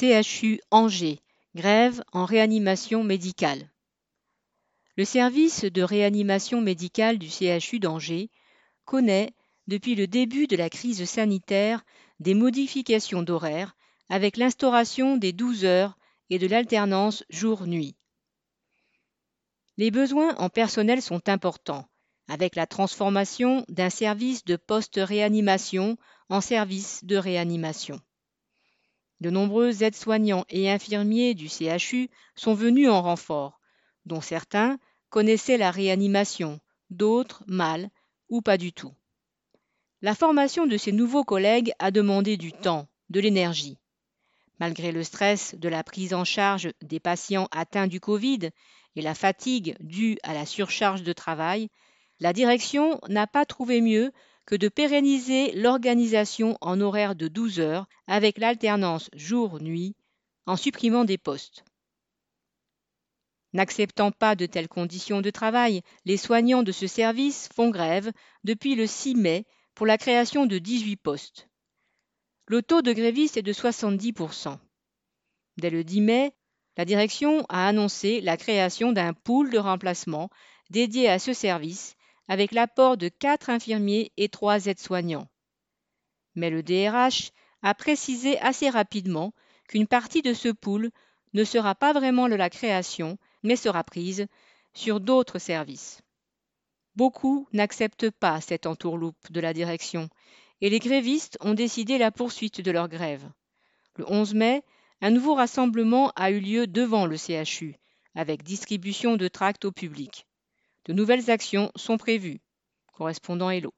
CHU Angers, grève en réanimation médicale. Le service de réanimation médicale du CHU d'Angers connaît, depuis le début de la crise sanitaire, des modifications d'horaire avec l'instauration des 12 heures et de l'alternance jour-nuit. Les besoins en personnel sont importants, avec la transformation d'un service de post-réanimation en service de réanimation. De nombreux aides-soignants et infirmiers du CHU sont venus en renfort, dont certains connaissaient la réanimation, d'autres mal ou pas du tout. La formation de ces nouveaux collègues a demandé du temps, de l'énergie. Malgré le stress de la prise en charge des patients atteints du Covid et la fatigue due à la surcharge de travail, la direction n'a pas trouvé mieux que de pérenniser l'organisation en horaire de 12 heures avec l'alternance jour-nuit en supprimant des postes. N'acceptant pas de telles conditions de travail, les soignants de ce service font grève depuis le 6 mai pour la création de 18 postes. Le taux de grévistes est de 70%. Dès le 10 mai, la direction a annoncé la création d'un pool de remplacement dédié à ce service avec l'apport de quatre infirmiers et trois aides-soignants. Mais le DRH a précisé assez rapidement qu'une partie de ce pool ne sera pas vraiment de la création, mais sera prise sur d'autres services. Beaucoup n'acceptent pas cette entourloupe de la direction et les grévistes ont décidé la poursuite de leur grève. Le 11 mai, un nouveau rassemblement a eu lieu devant le CHU, avec distribution de tracts au public. De nouvelles actions sont prévues. Correspondant Hello.